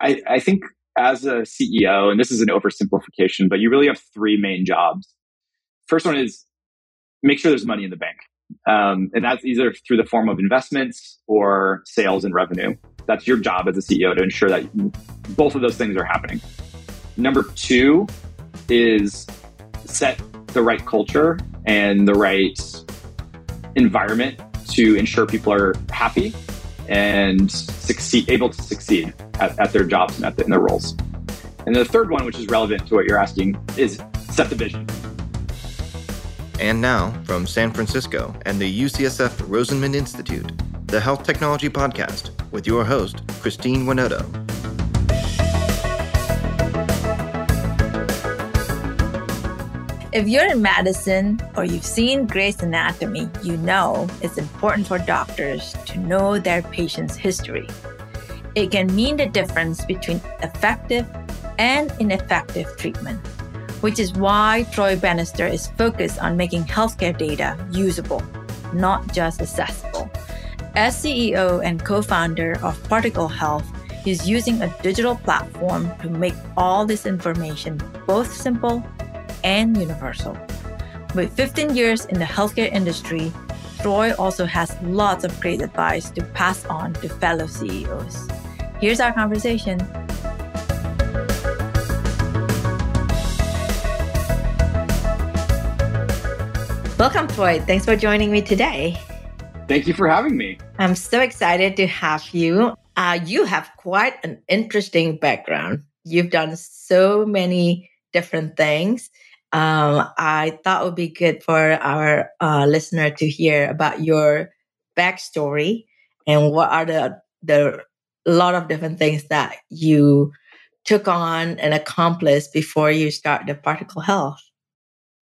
I, I think as a CEO, and this is an oversimplification, but you really have three main jobs. First one is make sure there's money in the bank. Um, and that's either through the form of investments or sales and revenue. That's your job as a CEO to ensure that both of those things are happening. Number two is set the right culture and the right environment to ensure people are happy and succeed, able to succeed at, at their jobs and at the, in their roles. And the third one, which is relevant to what you're asking, is set the vision. And now, from San Francisco and the UCSF Rosenman Institute, the Health Technology Podcast with your host, Christine Winoto. If you're in medicine or you've seen Grey's Anatomy, you know it's important for doctors to know their patient's history. It can mean the difference between effective and ineffective treatment, which is why Troy Bannister is focused on making healthcare data usable, not just accessible. As CEO and co founder of Particle Health, he's using a digital platform to make all this information both simple and universal. With 15 years in the healthcare industry, Troy also has lots of great advice to pass on to fellow CEOs. Here's our conversation. Welcome, Troy. Thanks for joining me today. Thank you for having me. I'm so excited to have you. Uh, you have quite an interesting background. You've done so many different things um, I thought it would be good for our uh, listener to hear about your backstory and what are the the lot of different things that you took on and accomplished before you start the particle health.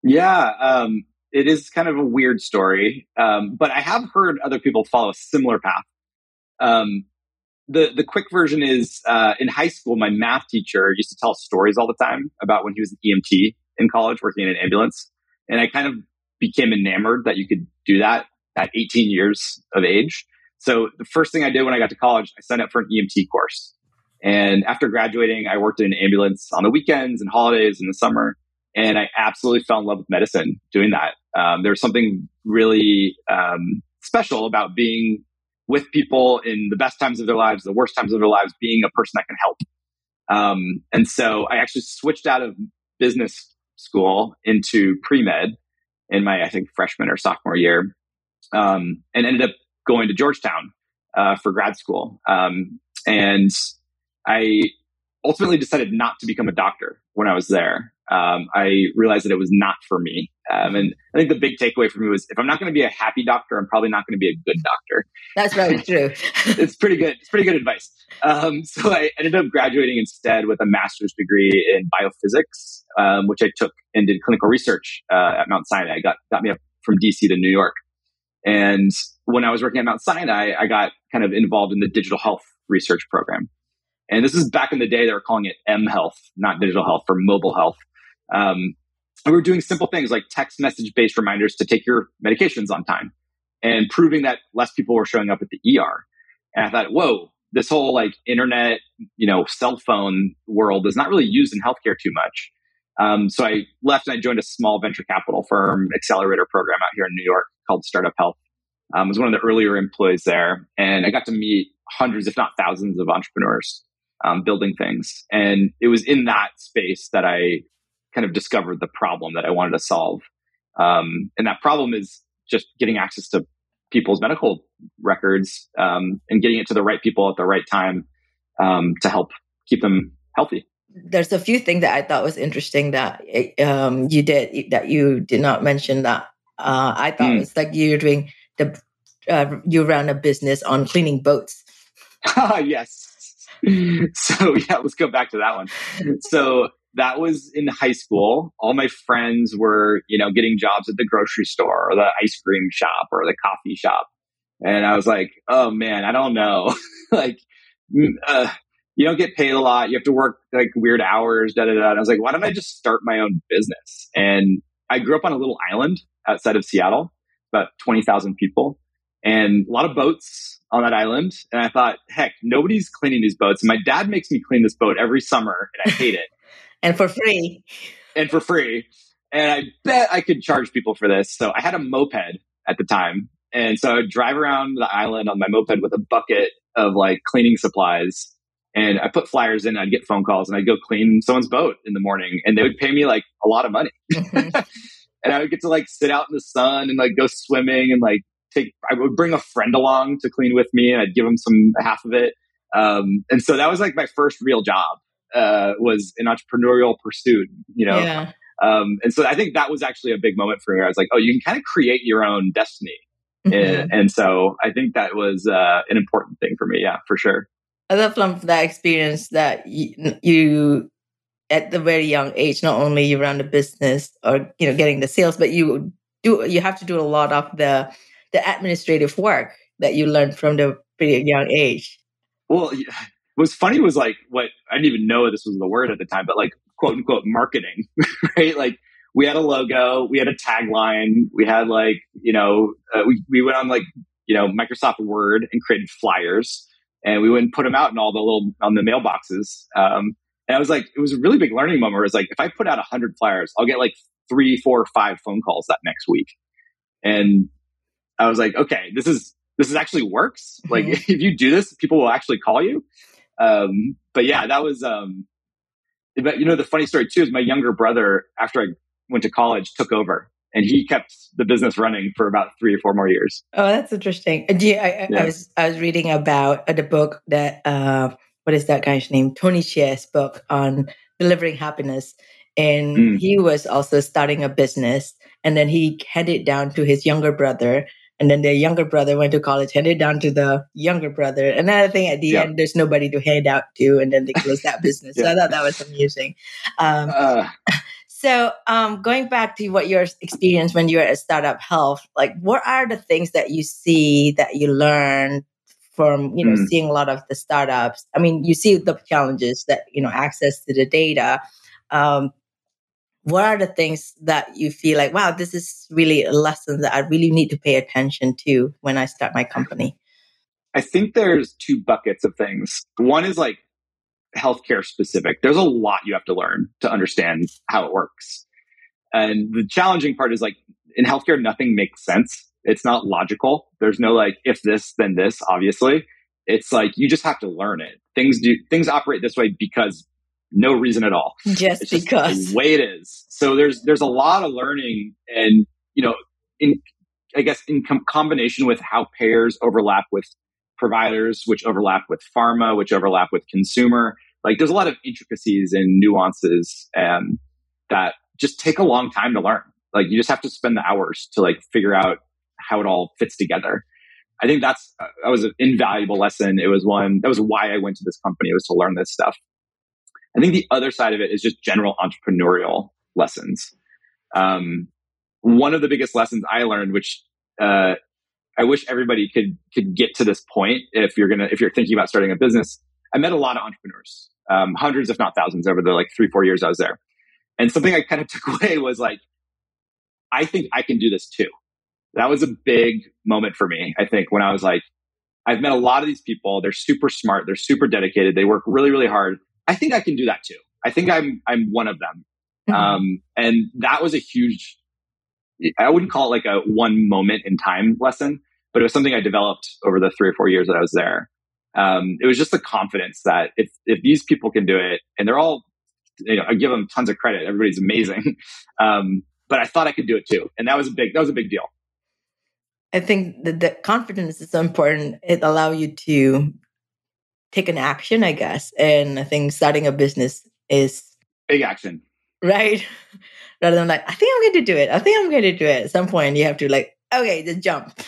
Yeah, um, it is kind of a weird story, um, but I have heard other people follow a similar path. Um, the the quick version is uh, in high school, my math teacher used to tell stories all the time about when he was an EMT in college working in an ambulance. And I kind of became enamored that you could do that at 18 years of age. So the first thing I did when I got to college, I signed up for an EMT course. And after graduating, I worked in an ambulance on the weekends and holidays in the summer. And I absolutely fell in love with medicine doing that. Um, there was something really um, special about being with people in the best times of their lives, the worst times of their lives, being a person that can help. Um, and so I actually switched out of business school into pre med in my, I think, freshman or sophomore year, um, and ended up going to Georgetown uh, for grad school. Um, and I ultimately decided not to become a doctor when I was there um, I realized that it was not for me. Um, and I think the big takeaway for me was if I'm not going to be a happy doctor, I'm probably not going to be a good doctor. That's very true. it's pretty good. It's pretty good advice. Um, so I ended up graduating instead with a master's degree in biophysics, um, which I took and did clinical research uh, at Mount Sinai. Got got me up from DC to New York. And when I was working at Mount Sinai, I got kind of involved in the digital health research program. And this is back in the day, they were calling it M Health, not digital health, for mobile health. Um, and we were doing simple things like text message based reminders to take your medications on time and proving that less people were showing up at the ER. And I thought, whoa, this whole like internet, you know, cell phone world is not really used in healthcare too much. Um, so I left and I joined a small venture capital firm accelerator program out here in New York called Startup Health. Um, I was one of the earlier employees there, and I got to meet hundreds, if not thousands, of entrepreneurs um, building things. And it was in that space that I kind of discovered the problem that I wanted to solve. Um, and that problem is just getting access to people's medical records um, and getting it to the right people at the right time um, to help keep them healthy. There's a few things that I thought was interesting that um, you did that you did not mention that uh, I thought mm. was like you're doing the uh, you ran a business on cleaning boats. Ah, yes. so yeah, let's go back to that one. So that was in high school. All my friends were, you know, getting jobs at the grocery store or the ice cream shop or the coffee shop. And I was like, oh man, I don't know. like, mm, uh, you don't get paid a lot. You have to work like weird hours, da da da. And I was like, why don't I just start my own business? And I grew up on a little island outside of Seattle, about 20,000 people. and a lot of boats on that island. And I thought, heck, nobody's cleaning these boats. And my dad makes me clean this boat every summer, and I hate it. and for free. And for free. And I bet I could charge people for this. So I had a moped at the time. And so I would drive around the island on my moped with a bucket of like cleaning supplies. And I put flyers in, I'd get phone calls and I'd go clean someone's boat in the morning and they would pay me like a lot of money. Mm-hmm. and I would get to like sit out in the sun and like go swimming and like take, I would bring a friend along to clean with me and I'd give him some half of it. Um, and so that was like my first real job, uh, was an entrepreneurial pursuit, you know? Yeah. Um, and so I think that was actually a big moment for me. I was like, oh, you can kind of create your own destiny. Mm-hmm. And, and, so I think that was uh, an important thing for me. Yeah, for sure. I love from that experience that you, you, at the very young age, not only you run the business or you know getting the sales, but you do you have to do a lot of the the administrative work that you learned from the pretty young age. Well, what's funny was like what I didn't even know this was the word at the time, but like quote unquote marketing, right? Like we had a logo, we had a tagline, we had like, you know, uh, we, we went on like, you know, Microsoft Word and created flyers and we wouldn't put them out in all the little, on the mailboxes. Um, and I was like, it was a really big learning moment. Was like, if I put out a hundred flyers, I'll get like three, four, five phone calls that next week. And I was like, okay, this is, this is actually works. Mm-hmm. Like if you do this, people will actually call you. Um, but yeah, that was, um, but you know, the funny story too is my younger brother, after I went to college, took over and he kept the business running for about three or four more years. Oh, that's interesting. You, I, yeah. I, was I was reading about uh, the book that uh, what is that guy's name? Tony Hsieh's book on delivering happiness, and mm. he was also starting a business, and then he handed it down to his younger brother, and then their younger brother went to college, handed down to the younger brother. Another thing at the end, there's nobody to hand out to, and then they close that business. yeah. So I thought that was amusing. Um, uh. So, um, going back to what your experience when you were at Startup Health, like what are the things that you see that you learn from you know mm. seeing a lot of the startups? I mean, you see the challenges that you know access to the data. Um, what are the things that you feel like, wow, this is really a lesson that I really need to pay attention to when I start my company? I think there's two buckets of things. One is like healthcare specific. There's a lot you have to learn to understand how it works. And the challenging part is like in healthcare, nothing makes sense. It's not logical. There's no like, if this, then this, obviously. It's like you just have to learn it. Things do, things operate this way because no reason at all. Just it's because just the way it is. So there's there's a lot of learning, and you know, in I guess in com- combination with how payers overlap with providers, which overlap with pharma, which overlap with consumer. Like there's a lot of intricacies and nuances um, that just take a long time to learn. Like you just have to spend the hours to like figure out how it all fits together. I think that's uh, that was an invaluable lesson. It was one that was why I went to this company. Was to learn this stuff. I think the other side of it is just general entrepreneurial lessons. Um, one of the biggest lessons I learned, which uh, I wish everybody could could get to this point if you're gonna if you're thinking about starting a business. I met a lot of entrepreneurs, um, hundreds if not thousands over the like three four years I was there, and something I kind of took away was like, I think I can do this too. That was a big moment for me. I think when I was like, I've met a lot of these people. They're super smart. They're super dedicated. They work really really hard I think I can do that too. I think I'm I'm one of them. Mm-hmm. Um, and that was a huge. I wouldn't call it like a one moment in time lesson, but it was something I developed over the three or four years that I was there. Um, it was just the confidence that if if these people can do it, and they're all, you know, I give them tons of credit. Everybody's amazing, um, but I thought I could do it too, and that was a big that was a big deal. I think that the confidence is so important. It allows you to take an action, I guess. And I think starting a business is big action. Right. Rather than like, I think I'm going to do it. I think I'm going to do it. At some point, you have to like, okay, just jump.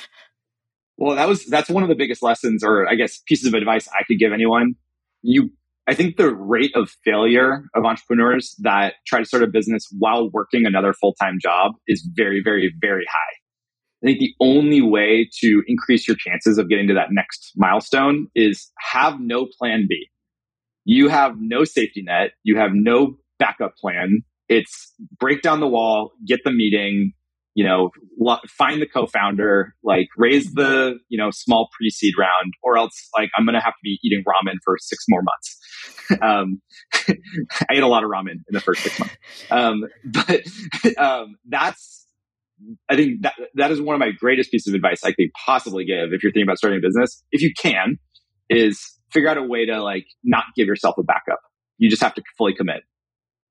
Well, that was that's one of the biggest lessons, or I guess pieces of advice I could give anyone. You, I think the rate of failure of entrepreneurs that try to start a business while working another full time job is very, very, very high. I think the only way to increase your chances of getting to that next milestone is have no plan B. You have no safety net. You have no backup plan. It's break down the wall, get the meeting, you know, lo- find the co-founder, like raise the, you know, small pre-seed round, or else like I'm going to have to be eating ramen for six more months. um, I ate a lot of ramen in the first six months. Um, but, um, that's, I think that, that is one of my greatest pieces of advice I could possibly give if you're thinking about starting a business. If you can, is figure out a way to like not give yourself a backup. You just have to fully commit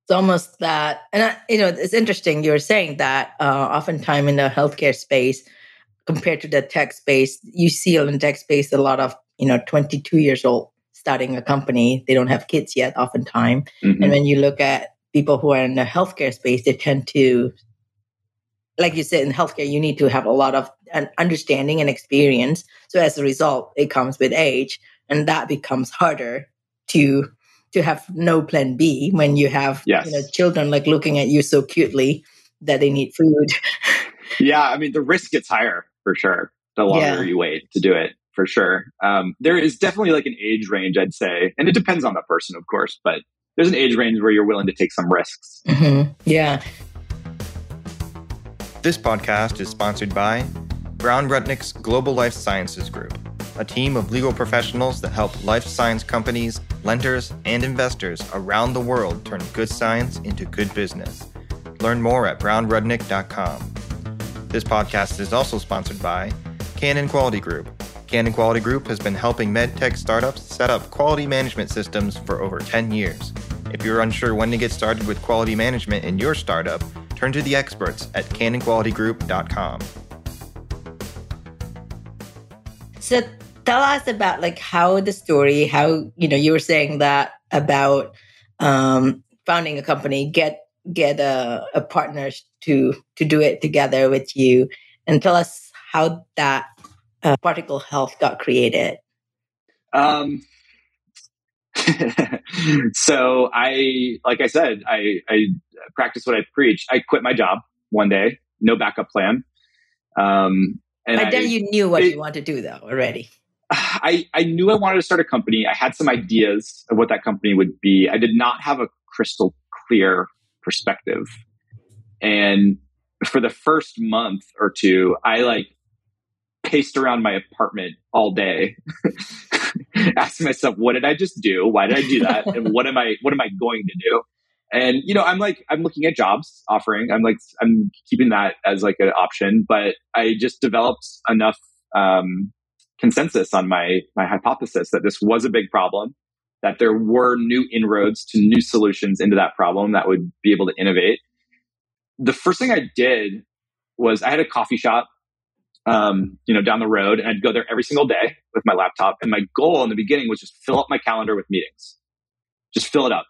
it's almost that and I, you know it's interesting you were saying that uh, oftentimes in the healthcare space compared to the tech space you see in the tech space a lot of you know 22 years old starting a company. They don't have kids yet oftentimes. Mm-hmm. and when you look at people who are in the healthcare space they tend to like you said in healthcare you need to have a lot of an understanding and experience. So as a result it comes with age and that becomes harder to to have no plan B when you have yes. you know, children like looking at you so cutely that they need food. yeah, I mean the risk gets higher for sure the longer yeah. you wait to do it for sure. Um, there is definitely like an age range, I'd say, and it depends on the person, of course, but there's an age range where you're willing to take some risks. Mm-hmm. Yeah. This podcast is sponsored by Brown Rudnick's Global Life Sciences Group a team of legal professionals that help life science companies, lenders, and investors around the world turn good science into good business. Learn more at brownrudnick.com. This podcast is also sponsored by Cannon Quality Group. Cannon Quality Group has been helping medtech startups set up quality management systems for over 10 years. If you're unsure when to get started with quality management in your startup, turn to the experts at cannonqualitygroup.com. So tell us about like how the story, how you know you were saying that about um, founding a company, get get a, a partner to to do it together with you, and tell us how that uh, particle health got created. Um, so I, like I said, I, I practice what I preach. I quit my job one day, no backup plan. Um, and but then I, you knew what it, you wanted to do though already. I, I knew I wanted to start a company. I had some ideas of what that company would be. I did not have a crystal clear perspective. And for the first month or two, I like paced around my apartment all day, asking myself, what did I just do? Why did I do that? and what am I, what am I going to do? And, you know, I'm like, I'm looking at jobs offering. I'm like, I'm keeping that as like an option, but I just developed enough, um, consensus on my my hypothesis that this was a big problem, that there were new inroads to new solutions into that problem that would be able to innovate. The first thing I did was I had a coffee shop, um, you know, down the road, and I'd go there every single day with my laptop. And my goal in the beginning was just fill up my calendar with meetings, just fill it up.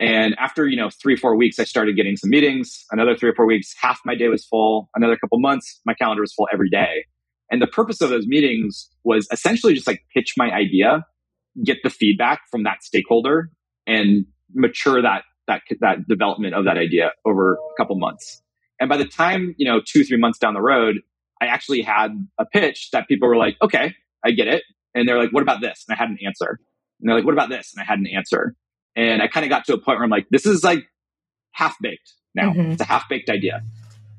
And after you know three four weeks, I started getting some meetings. Another three or four weeks, half my day was full. Another couple months, my calendar was full every day. And the purpose of those meetings was essentially just like pitch my idea, get the feedback from that stakeholder and mature that, that, that development of that idea over a couple months. And by the time, you know, two, three months down the road, I actually had a pitch that people were like, okay, I get it. And they're like, what about this? And I had an answer. And they're like, what about this? And I had an answer. And I kind of got to a point where I'm like, this is like half baked now. Mm-hmm. It's a half baked idea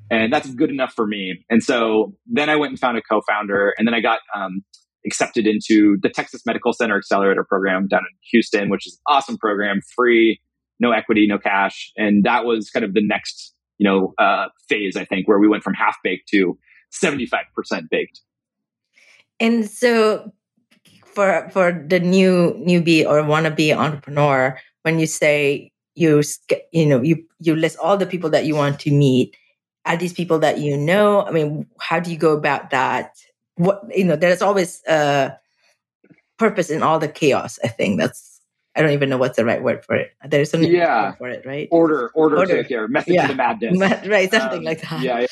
and that's good enough for me. And so then I went and found a co-founder, and then I got um, accepted into the Texas Medical Center Accelerator Program down in Houston, which is an awesome program, free, no equity, no cash, and that was kind of the next you know uh, phase I think where we went from half baked to seventy five percent baked. And so for for the new newbie or wannabe entrepreneur, when you say you you know you you list all the people that you want to meet are these people that you know? I mean, how do you go about that? What you know, there's always a purpose in all the chaos. I think that's I don't even know what's the right word for it. There's something yeah. for it, right? Order, order, order. take care, method yeah. to the madness, right? Something um, like that. Yeah. yeah.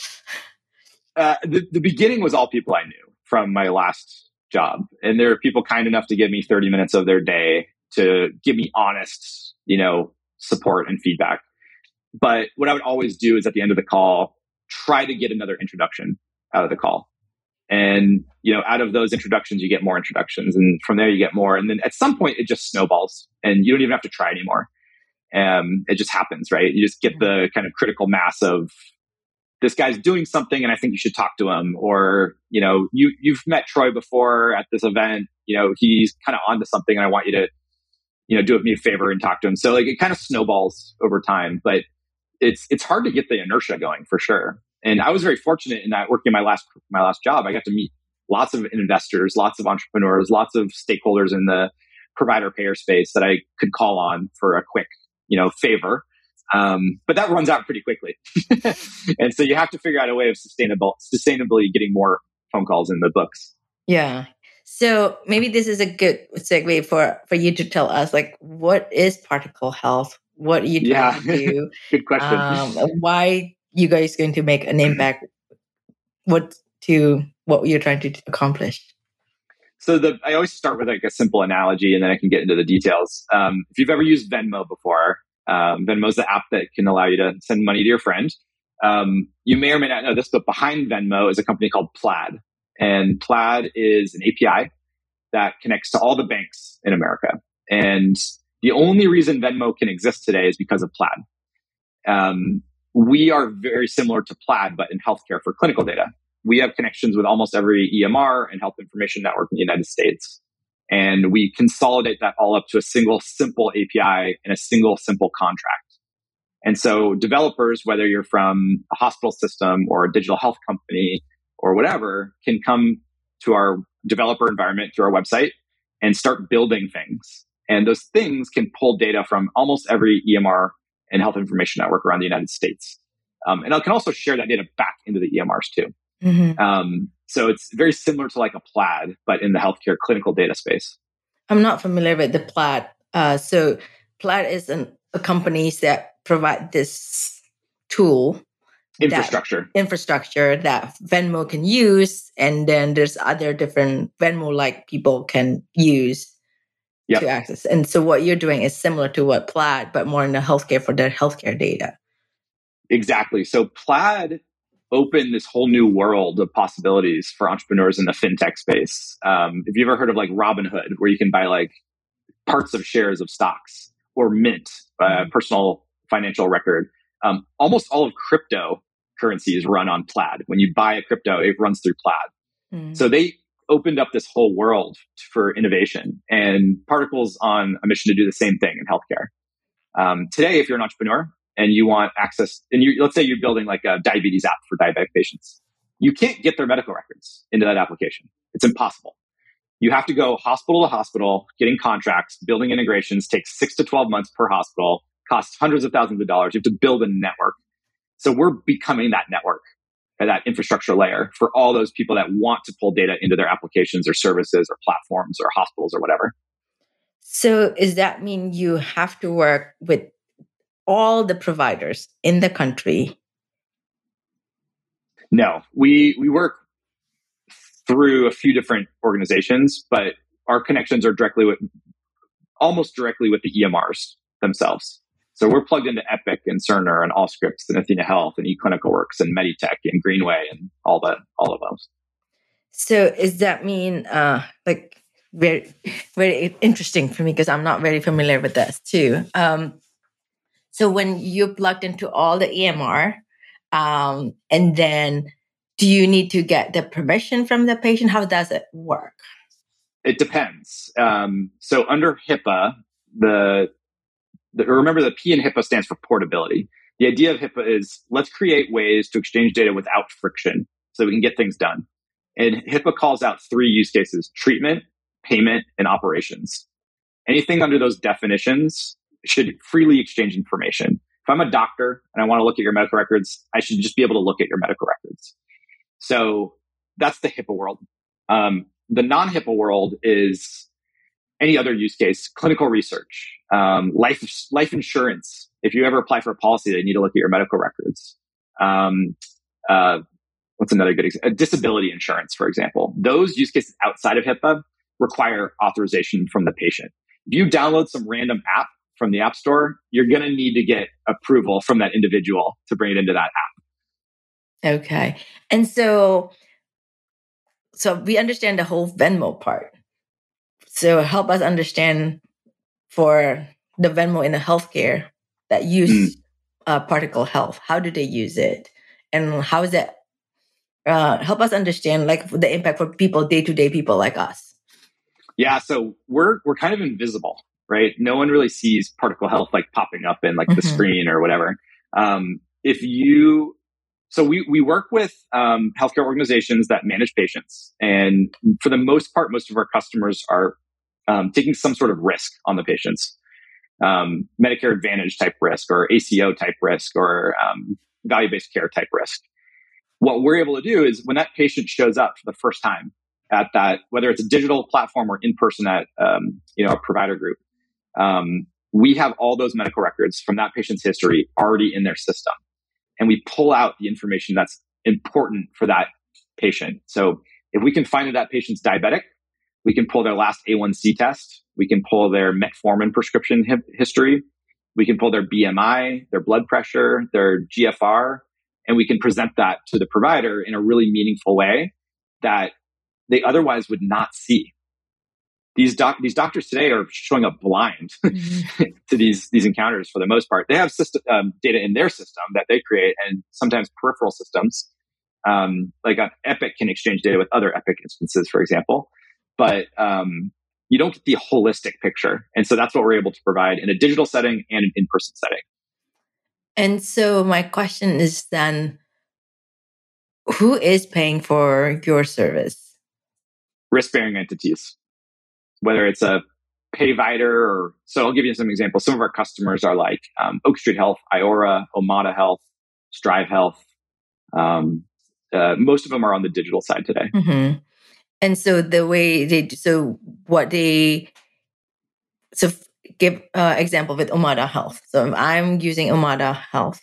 Uh, the the beginning was all people I knew from my last job, and there are people kind enough to give me 30 minutes of their day to give me honest, you know, support and feedback. But what I would always do is at the end of the call, try to get another introduction out of the call. And, you know, out of those introductions, you get more introductions. And from there, you get more. And then at some point, it just snowballs and you don't even have to try anymore. Um, it just happens, right? You just get the kind of critical mass of this guy's doing something and I think you should talk to him. Or, you know, you, you've met Troy before at this event. You know, he's kind of onto something and I want you to, you know, do me a favor and talk to him. So like it kind of snowballs over time, but it's, it's hard to get the inertia going for sure. And I was very fortunate in that working my last, my last job, I got to meet lots of investors, lots of entrepreneurs, lots of stakeholders in the provider payer space that I could call on for a quick, you know, favor. Um, but that runs out pretty quickly. and so you have to figure out a way of sustainable, sustainably getting more phone calls in the books. Yeah. So maybe this is a good segue for, for you to tell us, like, what is particle health? What are you trying yeah. to do? good question. Um, why you guys going to make an impact? What to what you're trying to accomplish? So the I always start with like a simple analogy, and then I can get into the details. Um, if you've ever used Venmo before, um, Venmo is the app that can allow you to send money to your friend. Um, you may or may not know this, but behind Venmo is a company called Plaid, and Plaid is an API that connects to all the banks in America. And the only reason Venmo can exist today is because of Plaid. Um, we are very similar to Plaid, but in healthcare for clinical data we have connections with almost every EMR and health information network in the United States. And we consolidate that all up to a single simple API and a single simple contract. And so developers, whether you're from a hospital system or a digital health company or whatever, can come to our developer environment through our website and start building things. And those things can pull data from almost every EMR and health information network around the United States. Um, and it can also share that data back into the EMRs too. Mm-hmm. Um, so it's very similar to like a plaid, but in the healthcare clinical data space. I'm not familiar with the plaid. Uh, so plaid is an, a company that provide this tool infrastructure that, infrastructure that venmo can use and then there's other different venmo like people can use yep. to access and so what you're doing is similar to what plaid but more in the healthcare for their healthcare data exactly so plaid open this whole new world of possibilities for entrepreneurs in the fintech space. Um, if you ever heard of like Robinhood, where you can buy like parts of shares of stocks, or Mint, uh, mm-hmm. personal financial record, um, almost all of crypto currencies run on Plaid. When you buy a crypto, it runs through Plaid. Mm. So they opened up this whole world for innovation, and Particles on a mission to do the same thing in healthcare. Um, today, if you're an entrepreneur, and you want access, and you, let's say you're building like a diabetes app for diabetic patients. You can't get their medical records into that application. It's impossible. You have to go hospital to hospital, getting contracts, building integrations takes six to 12 months per hospital, costs hundreds of thousands of dollars. You have to build a network. So we're becoming that network that infrastructure layer for all those people that want to pull data into their applications or services or platforms or hospitals or whatever. So, does that mean you have to work with all the providers in the country? No, we we work through a few different organizations, but our connections are directly with almost directly with the EMRs themselves. So we're plugged into Epic and Cerner and Allscripts and Athena Health and eClinicalWorks and Meditech and Greenway and all the all of those. So does that mean uh like very very interesting for me because I'm not very familiar with this too. Um so when you're plugged into all the EMR, um, and then do you need to get the permission from the patient? How does it work? It depends. Um, so under HIPAA, the, the remember the P in HIPAA stands for portability. The idea of HIPAA is let's create ways to exchange data without friction so we can get things done. And HIPAA calls out three use cases treatment, payment, and operations. Anything under those definitions should freely exchange information. If I'm a doctor and I want to look at your medical records, I should just be able to look at your medical records. So that's the HIPAA world. Um, the non HIPAA world is any other use case, clinical research, um, life life insurance. If you ever apply for a policy, they need to look at your medical records. Um, uh, what's another good example? Disability insurance, for example. Those use cases outside of HIPAA require authorization from the patient. If you download some random app from the App Store, you're going to need to get approval from that individual to bring it into that app. Okay. And so so we understand the whole Venmo part. So help us understand for the Venmo in the healthcare that use uh, particle health. How do they use it? and how is that uh, help us understand like the impact for people day to day people like us yeah so we're we're kind of invisible right no one really sees particle health like popping up in like mm-hmm. the screen or whatever um, if you so we, we work with um, healthcare organizations that manage patients and for the most part most of our customers are um, taking some sort of risk on the patients. Um, medicare advantage type risk or aco type risk or um, value-based care type risk. What we're able to do is when that patient shows up for the first time at that, whether it's a digital platform or in person at um, you know a provider group, um, we have all those medical records from that patient's history already in their system, and we pull out the information that's important for that patient. So if we can find that that patient's diabetic, we can pull their last A1C test, we can pull their metformin prescription history, we can pull their BMI, their blood pressure, their GFR, and we can present that to the provider in a really meaningful way that they otherwise would not see. These doc- these doctors today are showing up blind mm-hmm. to these these encounters for the most part. They have system, um, data in their system that they create, and sometimes peripheral systems, um, like Epic, can exchange data with other Epic instances, for example. But um, you don't get the holistic picture, and so that's what we're able to provide in a digital setting and an in person setting. And so my question is then who is paying for your service? Risk bearing entities, whether it's a payvider or so I'll give you some examples. Some of our customers are like um, Oak Street Health, Iora, Omada Health, Strive Health. Um, uh, most of them are on the digital side today. Mm-hmm. And so the way they, so what they, so give uh, example with Omada Health. So if I'm using Omada Health,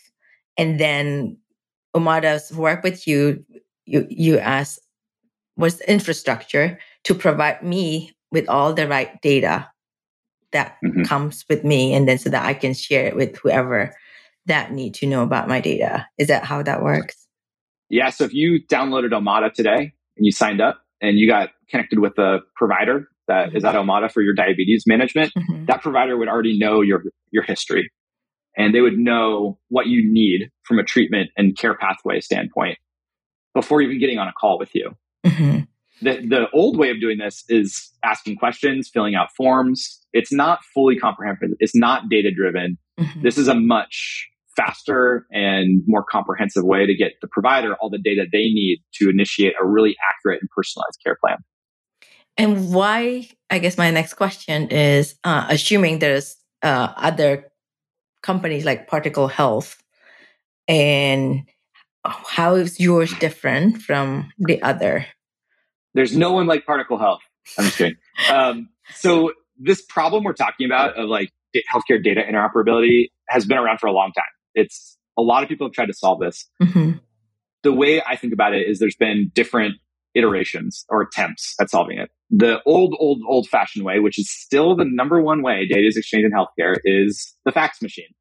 and then Omada's work with you, you you ask what's the infrastructure to provide me with all the right data that mm-hmm. comes with me, and then so that I can share it with whoever that need to know about my data. Is that how that works? Yeah. So if you downloaded Omada today and you signed up and you got connected with a provider that is at Omada for your diabetes management, mm-hmm. that provider would already know your your history, and they would know what you need from a treatment and care pathway standpoint before even getting on a call with you. Mm-hmm. The the old way of doing this is asking questions, filling out forms. It's not fully comprehensive. It's not data driven. Mm-hmm. This is a much faster and more comprehensive way to get the provider all the data they need to initiate a really accurate and personalized care plan. And why, I guess my next question is uh, assuming there's uh, other companies like Particle Health, and how is yours different from the other? There's no one like Particle Health. I'm just kidding. um, so, this problem we're talking about of like healthcare data interoperability has been around for a long time. It's a lot of people have tried to solve this. Mm-hmm. The way I think about it is there's been different iterations or attempts at solving it. The old, old, old fashioned way, which is still the number one way data is exchanged in healthcare, is the fax machine.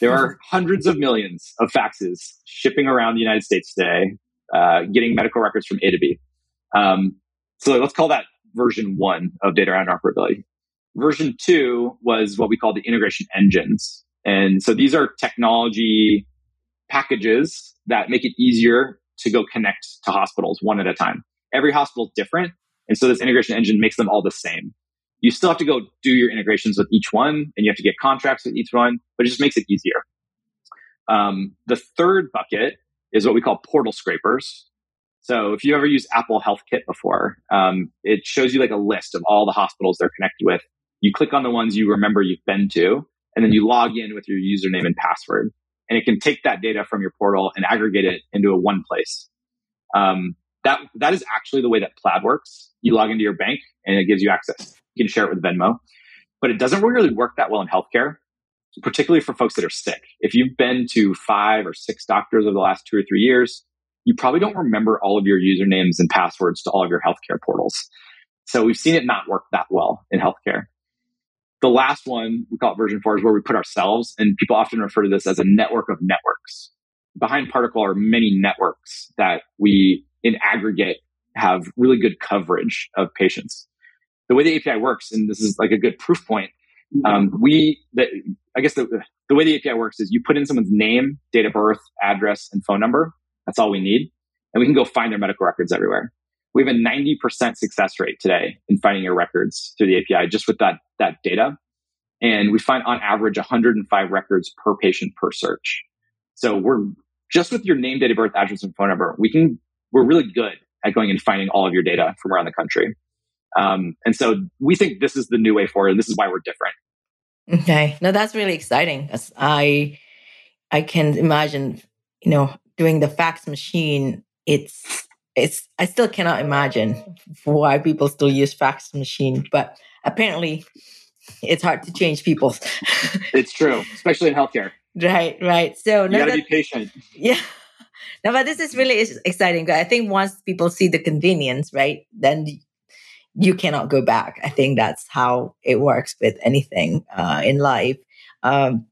There are hundreds of millions of faxes shipping around the United States today, uh, getting medical records from A to B. Um, so let's call that version one of data interoperability. Version two was what we call the integration engines. And so these are technology packages that make it easier to go connect to hospitals one at a time. Every hospital is different. And so this integration engine makes them all the same. You still have to go do your integrations with each one and you have to get contracts with each one, but it just makes it easier. Um, the third bucket is what we call portal scrapers. So if you ever used Apple Health Kit before, um, it shows you like a list of all the hospitals they're connected with. You click on the ones you remember you've been to, and then you log in with your username and password and it can take that data from your portal and aggregate it into a one place. Um, that that is actually the way that Plaid works. You log into your bank and it gives you access. You can share it with Venmo, but it doesn't really work that well in healthcare, particularly for folks that are sick. If you've been to five or six doctors over the last two or three years, you probably don't remember all of your usernames and passwords to all of your healthcare portals. So we've seen it not work that well in healthcare. The last one, we call it version four, is where we put ourselves, and people often refer to this as a network of networks. Behind Particle are many networks that we, in aggregate, have really good coverage of patients. The way the API works, and this is like a good proof point, um, we, the, I guess the, the way the API works is you put in someone's name, date of birth, address, and phone number. That's all we need. And we can go find their medical records everywhere. We have a 90% success rate today in finding your records through the API just with that, that data. And we find on average 105 records per patient per search. So we're just with your name, date of birth, address, and phone number, we can, we're really good at going and finding all of your data from around the country. Um, and so we think this is the new way forward. And This is why we're different. Okay. No, that's really exciting. I I can imagine, you know, doing the fax machine. It's it's I still cannot imagine why people still use fax machine, but apparently it's hard to change people. it's true, especially in healthcare. Right, right. So you gotta that, be patient. Yeah. No, but this is really exciting. I think once people see the convenience, right, then you cannot go back. I think that's how it works with anything uh, in life. Um,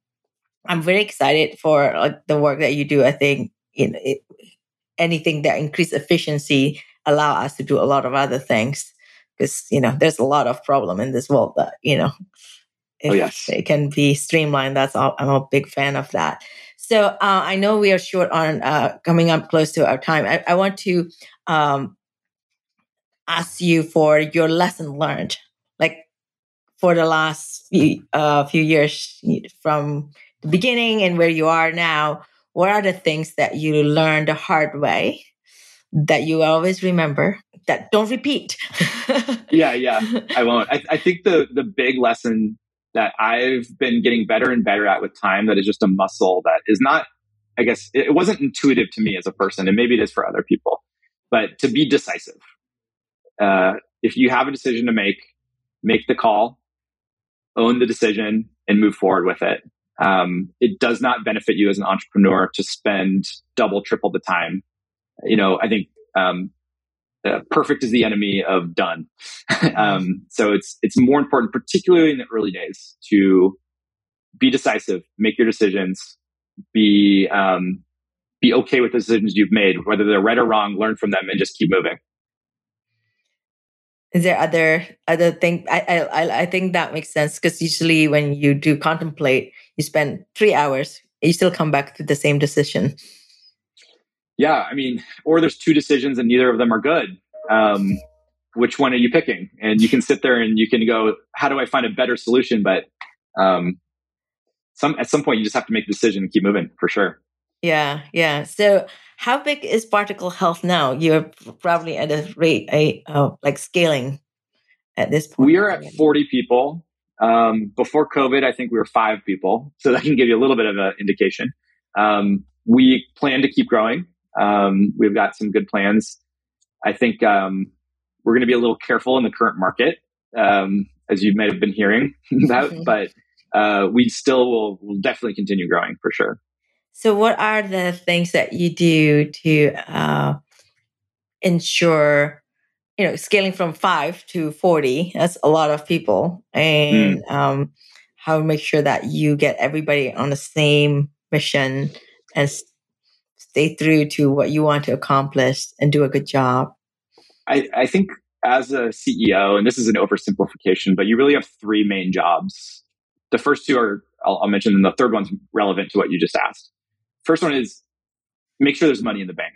I'm very excited for uh, the work that you do. I think you know, it, anything that increase efficiency allow us to do a lot of other things because you know there's a lot of problem in this world that you know if oh, yes. it can be streamlined. That's all, I'm a big fan of that. So uh, I know we are short on uh, coming up close to our time. I, I want to um, ask you for your lesson learned, like for the last few, uh, few years from the beginning and where you are now. What are the things that you learned the hard way that you always remember that don't repeat? yeah, yeah, I won't. I, I think the the big lesson that I've been getting better and better at with time that is just a muscle that is not, I guess, it wasn't intuitive to me as a person, and maybe it is for other people, but to be decisive uh, if you have a decision to make, make the call, own the decision, and move forward with it. Um, it does not benefit you as an entrepreneur to spend double, triple the time. You know, I think um, uh, perfect is the enemy of done. um, so it's it's more important, particularly in the early days, to be decisive, make your decisions, be um, be okay with the decisions you've made, whether they're right or wrong. Learn from them and just keep moving. Is there other other thing? I I I think that makes sense because usually when you do contemplate, you spend three hours, you still come back to the same decision. Yeah, I mean, or there's two decisions and neither of them are good. Um, which one are you picking? And you can sit there and you can go, how do I find a better solution? But um, some at some point you just have to make a decision and keep moving for sure. Yeah, yeah. So how big is particle health now? You're probably at a rate a uh, like scaling at this point. We are at 40 people. Um, before COVID, I think we were five people, so that can give you a little bit of an indication. Um, we plan to keep growing. Um, we've got some good plans. I think um, we're going to be a little careful in the current market, um, as you might have been hearing about, but uh, we still will, will definitely continue growing for sure. So, what are the things that you do to uh, ensure, you know, scaling from five to 40? That's a lot of people. And mm. um, how to make sure that you get everybody on the same mission and stay through to what you want to accomplish and do a good job? I, I think as a CEO, and this is an oversimplification, but you really have three main jobs. The first two are, I'll, I'll mention, and the third one's relevant to what you just asked. First one is make sure there's money in the bank.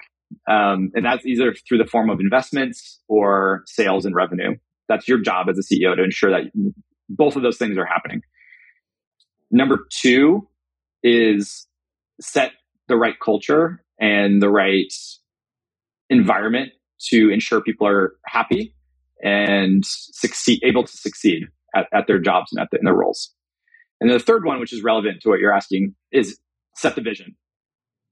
Um, and that's either through the form of investments or sales and revenue. That's your job as a CEO to ensure that both of those things are happening. Number two is set the right culture and the right environment to ensure people are happy and succeed, able to succeed at, at their jobs and at the, in their roles. And the third one, which is relevant to what you're asking, is set the vision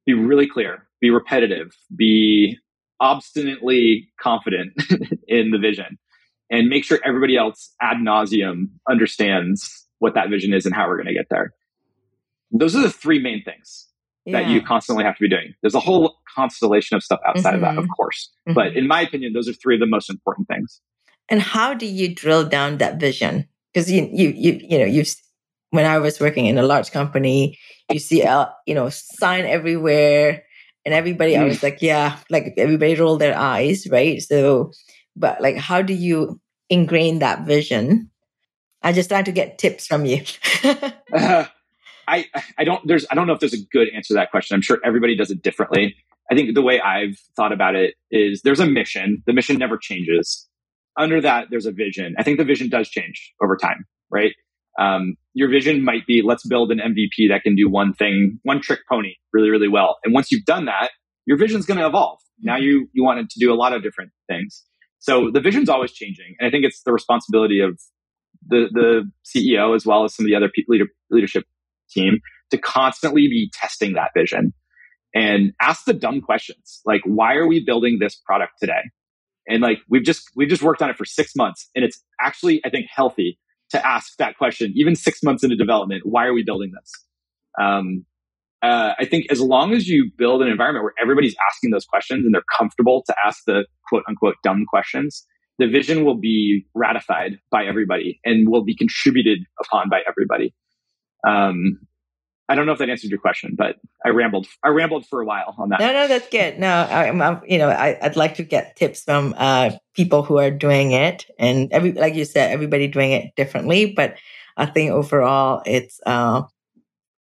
be really clear, be repetitive, be obstinately confident in the vision, and make sure everybody else ad nauseum understands what that vision is and how we're going to get there. Those are the three main things yeah. that you constantly have to be doing. There's a whole constellation of stuff outside mm-hmm. of that, of mm-hmm. course. Mm-hmm. But in my opinion, those are three of the most important things. And how do you drill down that vision? Because you, you, you, you know, you've when I was working in a large company, you see, uh, you know, sign everywhere, and everybody. Mm. I was like, yeah, like everybody rolled their eyes, right? So, but like, how do you ingrain that vision? I just trying to get tips from you. uh, I I don't there's I don't know if there's a good answer to that question. I'm sure everybody does it differently. I think the way I've thought about it is there's a mission. The mission never changes. Under that, there's a vision. I think the vision does change over time, right? Um, your vision might be let's build an MVP that can do one thing, one trick pony really, really well. And once you've done that, your vision's going to evolve. Now you you want it to do a lot of different things. So the vision's always changing, and I think it's the responsibility of the the CEO as well as some of the other leader, leadership team to constantly be testing that vision and ask the dumb questions like why are we building this product today and like we've just we've just worked on it for six months and it's actually i think healthy to ask that question even six months into development why are we building this? Um, uh, i think as long as you build an environment where everybody's asking those questions and they're comfortable to ask the quote unquote dumb questions the vision will be ratified by everybody and will be contributed upon by everybody. Um, I don't know if that answered your question, but I rambled. I rambled for a while on that. No, no, that's good. No, I, am you know, I, would like to get tips from uh, people who are doing it, and every, like you said, everybody doing it differently. But I think overall, it's uh,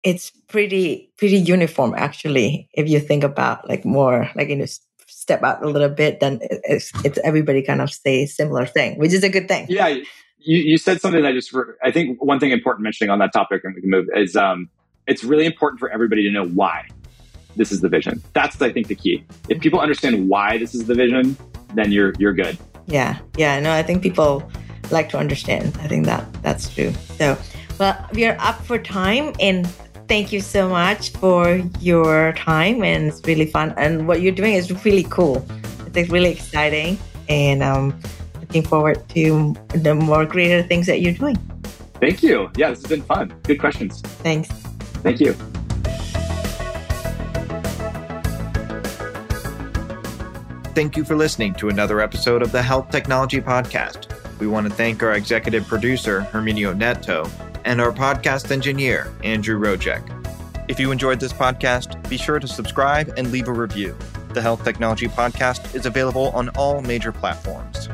it's pretty pretty uniform actually. If you think about like more like you know step out a little bit, then it's, it's everybody kind of say similar thing, which is a good thing. Yeah, you, you said something that just I think one thing important mentioning on that topic, and we can move is. um it's really important for everybody to know why this is the vision. That's I think the key. If people understand why this is the vision, then you're you're good. Yeah, yeah. No, I think people like to understand. I think that that's true. So, well, we are up for time, and thank you so much for your time. And it's really fun, and what you're doing is really cool. It's really exciting, and um, looking forward to the more greater things that you're doing. Thank you. Yeah, this has been fun. Good questions. Thanks. Thank you. Thank you for listening to another episode of the Health Technology Podcast. We want to thank our executive producer, Herminio Neto, and our podcast engineer, Andrew Rojek. If you enjoyed this podcast, be sure to subscribe and leave a review. The Health Technology Podcast is available on all major platforms.